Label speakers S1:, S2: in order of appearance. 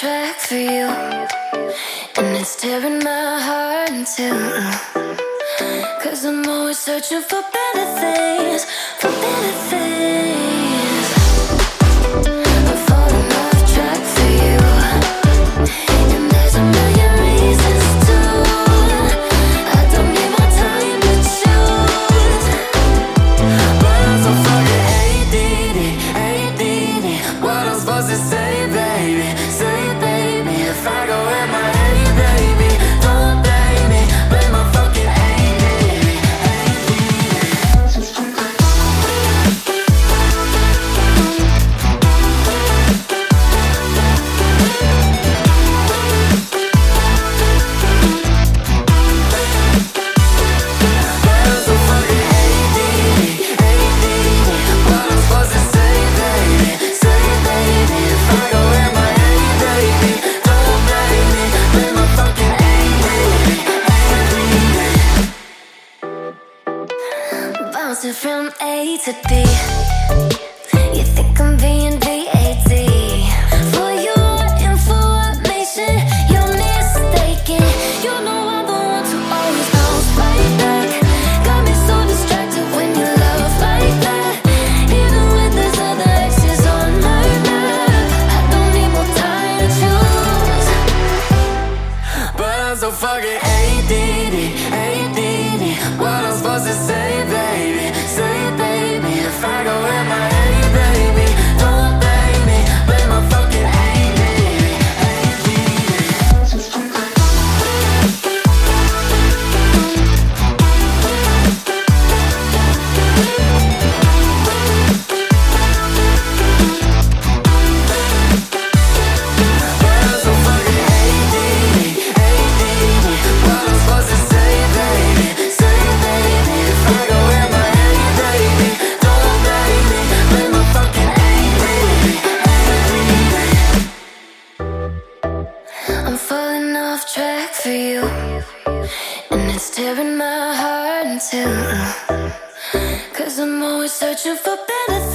S1: track for you, and it's tearing my heart in two. Cause I'm always searching for better things, for better things. Bouncing from A to D. You think I'm being VAT. For your information, you're mistaken. You know I'm the one to always bounce right back. Got me so distracted when you love like that. Even when there's other exes on my map, I don't need more time to choose.
S2: But I'm so fucking ADD, I'm
S1: falling off track for you, and it's tearing my heart in two. Cause I'm always searching for better.